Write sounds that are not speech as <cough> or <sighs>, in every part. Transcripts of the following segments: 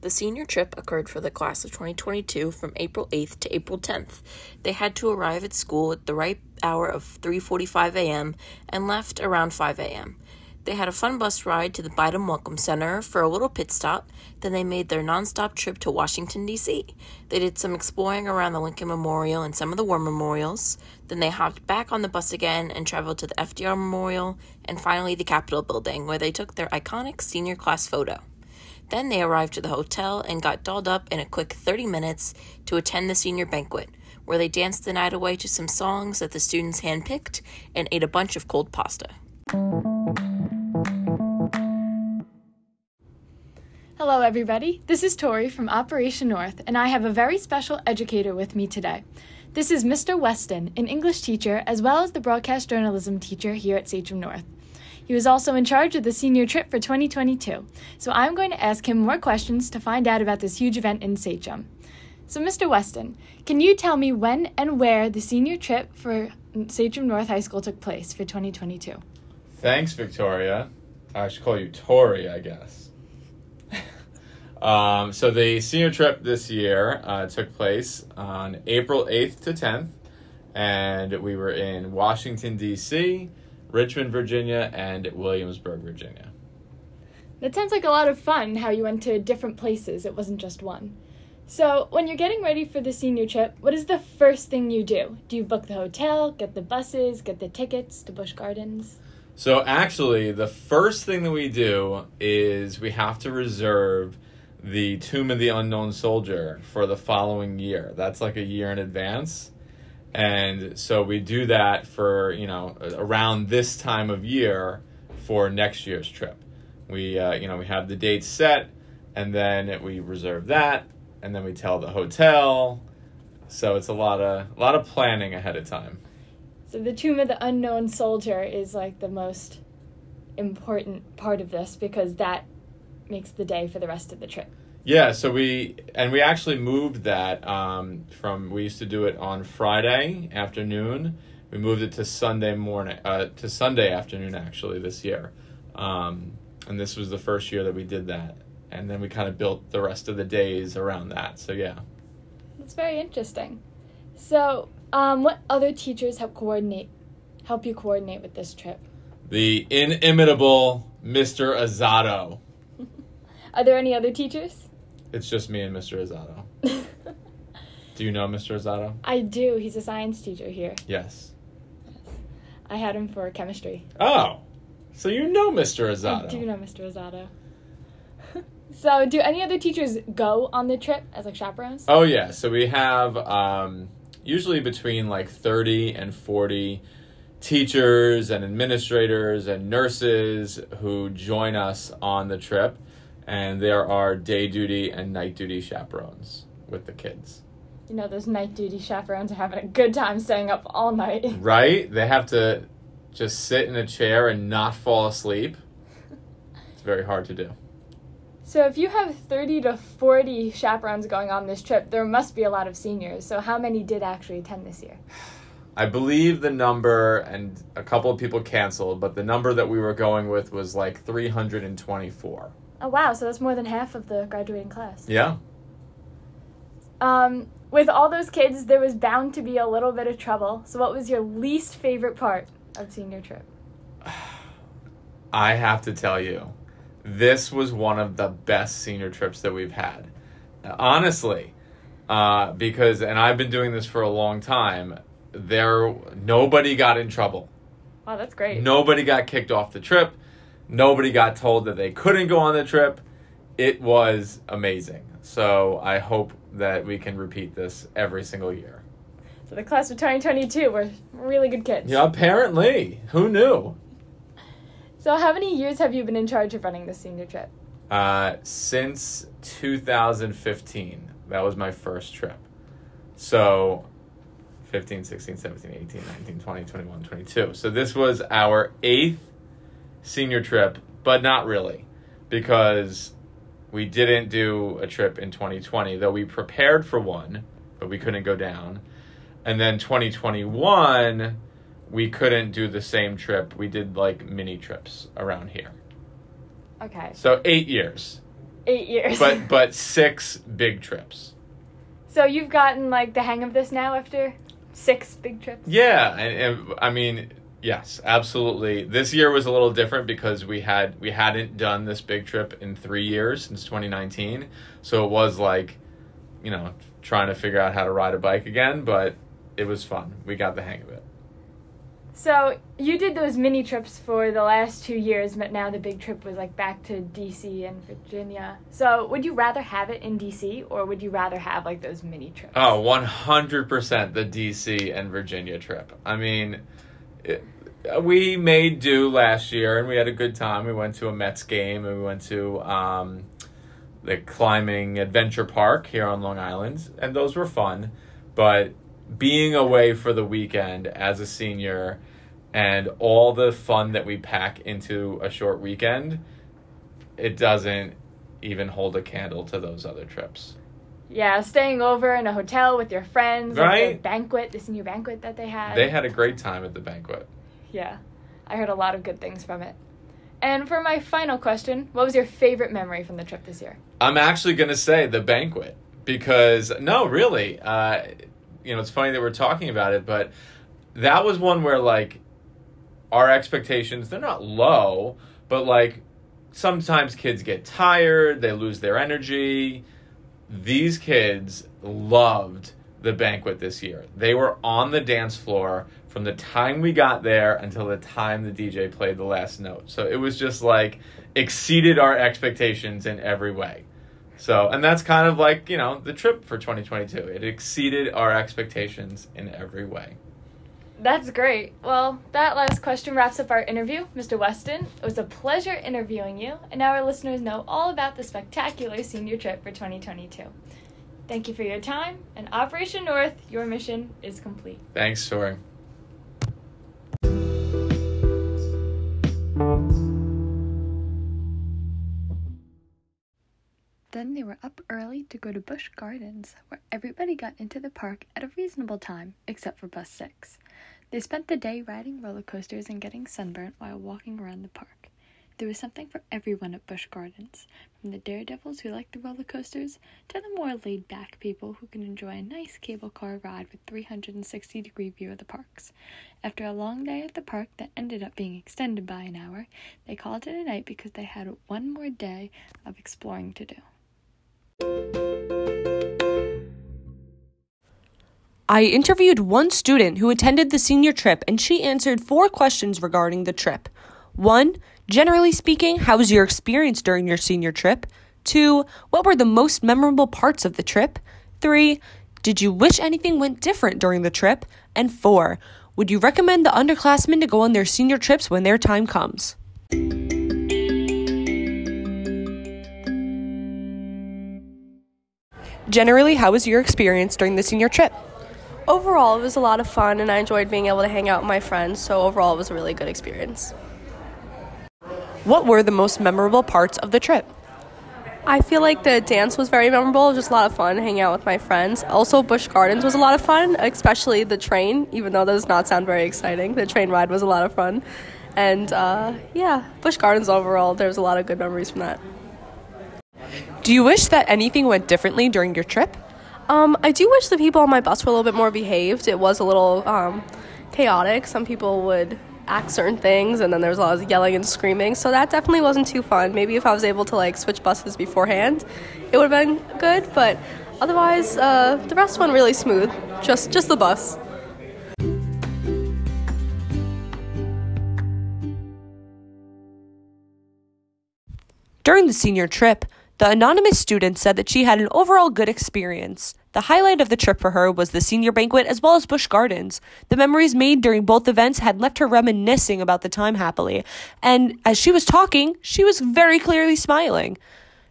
The senior trip occurred for the class of 2022 from April 8th to April 10th. They had to arrive at school at the right hour of 3:45 a.m. and left around 5 a.m. They had a fun bus ride to the Biden Welcome Center for a little pit stop. Then they made their nonstop trip to Washington, D.C. They did some exploring around the Lincoln Memorial and some of the war memorials. Then they hopped back on the bus again and traveled to the FDR Memorial and finally the Capitol building, where they took their iconic senior class photo. Then they arrived to the hotel and got dolled up in a quick 30 minutes to attend the senior banquet, where they danced the night away to some songs that the students handpicked and ate a bunch of cold pasta. Hello, everybody. This is Tori from Operation North, and I have a very special educator with me today. This is Mr. Weston, an English teacher as well as the broadcast journalism teacher here at Sachem North. He was also in charge of the senior trip for 2022, so I'm going to ask him more questions to find out about this huge event in Sachem. So, Mr. Weston, can you tell me when and where the senior trip for Sachem North High School took place for 2022? Thanks, Victoria. I should call you Tori, I guess. <laughs> Um, so the senior trip this year uh, took place on April 8th to 10th, and we were in Washington, D.C., Richmond, Virginia, and Williamsburg, Virginia. That sounds like a lot of fun how you went to different places, it wasn't just one. So, when you're getting ready for the senior trip, what is the first thing you do? Do you book the hotel, get the buses, get the tickets to Busch Gardens? So, actually, the first thing that we do is we have to reserve the Tomb of the Unknown Soldier for the following year. That's like a year in advance. And so we do that for, you know, around this time of year for next year's trip. We, uh, you know, we have the dates set and then we reserve that and then we tell the hotel. So it's a lot of a lot of planning ahead of time. So the Tomb of the Unknown Soldier is like the most important part of this because that makes the day for the rest of the trip. Yeah, so we and we actually moved that um, from we used to do it on Friday afternoon. We moved it to Sunday morning, uh, to Sunday afternoon actually this year, um, and this was the first year that we did that. And then we kind of built the rest of the days around that. So yeah, that's very interesting. So, um, what other teachers help coordinate, help you coordinate with this trip? The inimitable Mr. Azato. <laughs> Are there any other teachers? It's just me and Mr. Azato. <laughs> do you know Mr. Azato? I do. He's a science teacher here. Yes. yes. I had him for chemistry. Oh, so you know Mr. Azato? I do know Mr. Azato. <laughs> so, do any other teachers go on the trip as like chaperones? Oh yeah. So we have um, usually between like thirty and forty teachers and administrators and nurses who join us on the trip and there are day duty and night duty chaperones with the kids. You know, those night duty chaperones are having a good time staying up all night. <laughs> Right? They have to just sit in a chair and not fall asleep. It's very hard to do. So, if you have 30 to 40 chaperones going on this trip, there must be a lot of seniors. So, how many did actually attend this year? I believe the number, and a couple of people canceled, but the number that we were going with was like 324. Oh wow, so that's more than half of the graduating class. Yeah. Um, with all those kids, there was bound to be a little bit of trouble. So, what was your least favorite part of senior trip? <sighs> I have to tell you, this was one of the best senior trips that we've had. Honestly, uh, because and I've been doing this for a long time. There, nobody got in trouble. Wow, that's great. Nobody got kicked off the trip. Nobody got told that they couldn't go on the trip. It was amazing. So I hope that we can repeat this every single year. So the class of 2022 were really good kids. Yeah, apparently. Who knew? So how many years have you been in charge of running the senior trip? Uh, since 2015. That was my first trip. So 15, 16, 17, 18, 19, 20, 21, 22. So this was our eighth senior trip, but not really, because we didn't do a trip in 2020, though we prepared for one, but we couldn't go down. And then 2021, we couldn't do the same trip. We did like mini trips around here. Okay. So eight years. eight years. but <laughs> but six big trips. so you've gotten like the hang of this now after six big trips. Yeah, and, and I mean, yes, absolutely. This year was a little different because we had we hadn't done this big trip in three years since 2019, so it was like, you know, trying to figure out how to ride a bike again. But it was fun. We got the hang of it. So you did those mini trips for the last two years, but now the big trip was like back to DC and Virginia. So would you rather have it in DC or would you rather have like those mini trips? Oh, 100% the DC and Virginia trip. I mean, we made do last year and we had a good time. We went to a Mets game and we went to um, the climbing adventure park here on Long Island, and those were fun. But being away for the weekend as a senior and all the fun that we pack into a short weekend, it doesn't even hold a candle to those other trips. Yeah, staying over in a hotel with your friends, like Right. the banquet, this new banquet that they had. They had a great time at the banquet. Yeah, I heard a lot of good things from it. And for my final question, what was your favorite memory from the trip this year? I'm actually going to say the banquet because no, really, uh, you know, it's funny that we're talking about it, but that was one where like our expectations they're not low, but like sometimes kids get tired, they lose their energy. These kids loved the banquet this year. They were on the dance floor from the time we got there until the time the DJ played the last note. So it was just like exceeded our expectations in every way. So, and that's kind of like, you know, the trip for 2022. It exceeded our expectations in every way. That's great. Well, that last question wraps up our interview. Mr. Weston, it was a pleasure interviewing you, and now our listeners know all about the spectacular senior trip for 2022. Thank you for your time, and Operation North, your mission is complete. Thanks, Tori. Then they were up early to go to Busch Gardens, where everybody got into the park at a reasonable time, except for bus 6. They spent the day riding roller coasters and getting sunburnt while walking around the park. There was something for everyone at Busch Gardens, from the daredevils who like the roller coasters to the more laid back people who can enjoy a nice cable car ride with 360 degree view of the parks. After a long day at the park that ended up being extended by an hour, they called it a night because they had one more day of exploring to do. I interviewed one student who attended the senior trip and she answered four questions regarding the trip. One, generally speaking, how was your experience during your senior trip? Two, what were the most memorable parts of the trip? Three, did you wish anything went different during the trip? And four, would you recommend the underclassmen to go on their senior trips when their time comes? Generally, how was your experience during the senior trip? Overall, it was a lot of fun, and I enjoyed being able to hang out with my friends. So overall, it was a really good experience. What were the most memorable parts of the trip? I feel like the dance was very memorable. Just a lot of fun hanging out with my friends. Also, Busch Gardens was a lot of fun, especially the train. Even though that does not sound very exciting, the train ride was a lot of fun. And uh, yeah, Busch Gardens overall, there's a lot of good memories from that. Do you wish that anything went differently during your trip? Um, I do wish the people on my bus were a little bit more behaved. It was a little um, chaotic. Some people would act certain things, and then there was a lot of yelling and screaming. So that definitely wasn't too fun. Maybe if I was able to like switch buses beforehand, it would have been good. But otherwise, uh, the rest went really smooth. Just just the bus. During the senior trip, the anonymous student said that she had an overall good experience. The highlight of the trip for her was the senior banquet as well as Busch Gardens. The memories made during both events had left her reminiscing about the time happily, and as she was talking, she was very clearly smiling.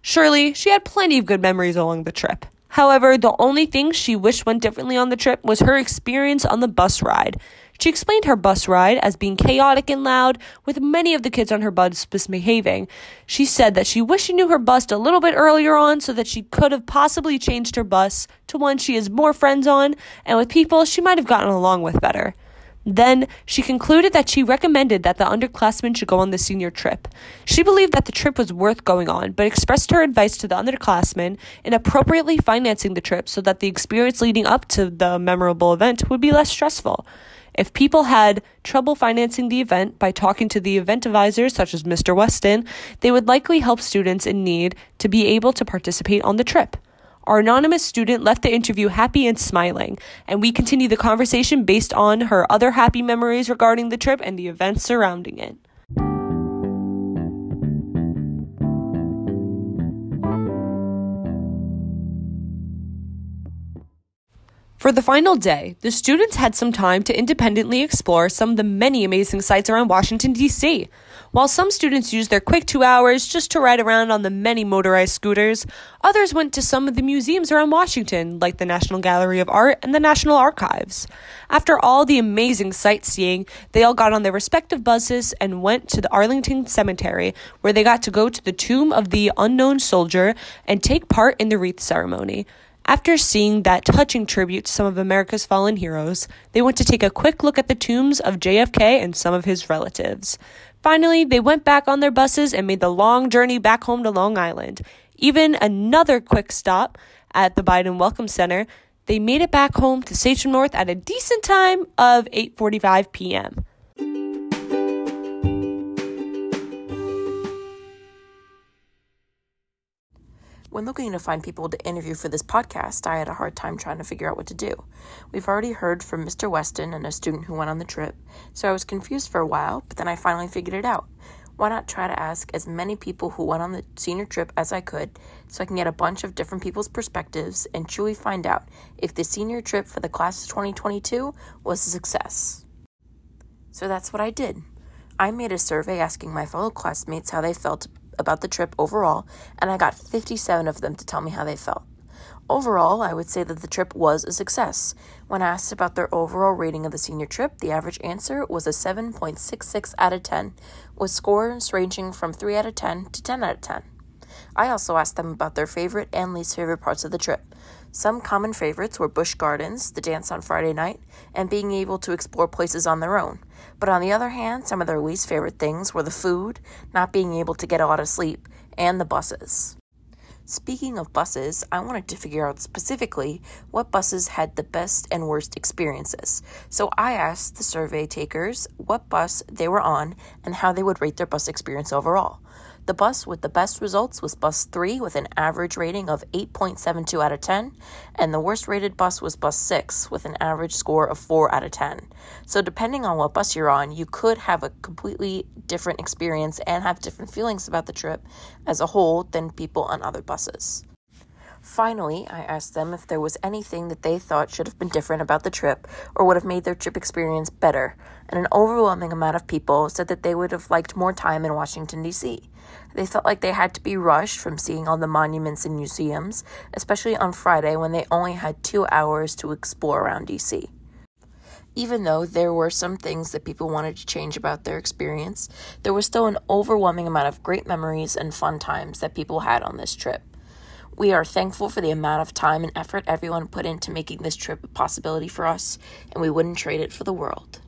Surely, she had plenty of good memories along the trip. However, the only thing she wished went differently on the trip was her experience on the bus ride. She explained her bus ride as being chaotic and loud, with many of the kids on her bus misbehaving. She said that she wished she knew her bus a little bit earlier on so that she could have possibly changed her bus to one she has more friends on and with people she might have gotten along with better. Then she concluded that she recommended that the underclassmen should go on the senior trip. She believed that the trip was worth going on, but expressed her advice to the underclassmen in appropriately financing the trip so that the experience leading up to the memorable event would be less stressful. If people had trouble financing the event by talking to the event advisors, such as Mr. Weston, they would likely help students in need to be able to participate on the trip. Our anonymous student left the interview happy and smiling, and we continue the conversation based on her other happy memories regarding the trip and the events surrounding it. For the final day, the students had some time to independently explore some of the many amazing sites around Washington, D.C. While some students used their quick two hours just to ride around on the many motorized scooters, others went to some of the museums around Washington, like the National Gallery of Art and the National Archives. After all the amazing sightseeing, they all got on their respective buses and went to the Arlington Cemetery, where they got to go to the tomb of the unknown soldier and take part in the wreath ceremony. After seeing that touching tribute to some of America's fallen heroes, they went to take a quick look at the tombs of JFK and some of his relatives. Finally, they went back on their buses and made the long journey back home to Long Island. Even another quick stop at the Biden Welcome Center, they made it back home to Sachem North at a decent time of 8:45 p.m. When looking to find people to interview for this podcast, I had a hard time trying to figure out what to do. We've already heard from Mr. Weston and a student who went on the trip, so I was confused for a while, but then I finally figured it out. Why not try to ask as many people who went on the senior trip as I could so I can get a bunch of different people's perspectives and truly find out if the senior trip for the class of 2022 was a success? So that's what I did. I made a survey asking my fellow classmates how they felt about the trip overall, and I got 57 of them to tell me how they felt. Overall, I would say that the trip was a success. When asked about their overall rating of the senior trip, the average answer was a 7.66 out of 10, with scores ranging from 3 out of 10 to 10 out of 10. I also asked them about their favorite and least favorite parts of the trip. Some common favorites were Busch Gardens, the dance on Friday night, and being able to explore places on their own. But on the other hand, some of their least favorite things were the food, not being able to get a lot of sleep, and the buses. Speaking of buses, I wanted to figure out specifically what buses had the best and worst experiences. So I asked the survey takers what bus they were on and how they would rate their bus experience overall. The bus with the best results was Bus 3 with an average rating of 8.72 out of 10, and the worst rated bus was Bus 6 with an average score of 4 out of 10. So, depending on what bus you're on, you could have a completely different experience and have different feelings about the trip as a whole than people on other buses. Finally, I asked them if there was anything that they thought should have been different about the trip or would have made their trip experience better, and an overwhelming amount of people said that they would have liked more time in Washington, D.C. They felt like they had to be rushed from seeing all the monuments and museums, especially on Friday when they only had two hours to explore around D.C. Even though there were some things that people wanted to change about their experience, there was still an overwhelming amount of great memories and fun times that people had on this trip. We are thankful for the amount of time and effort everyone put into making this trip a possibility for us, and we wouldn't trade it for the world.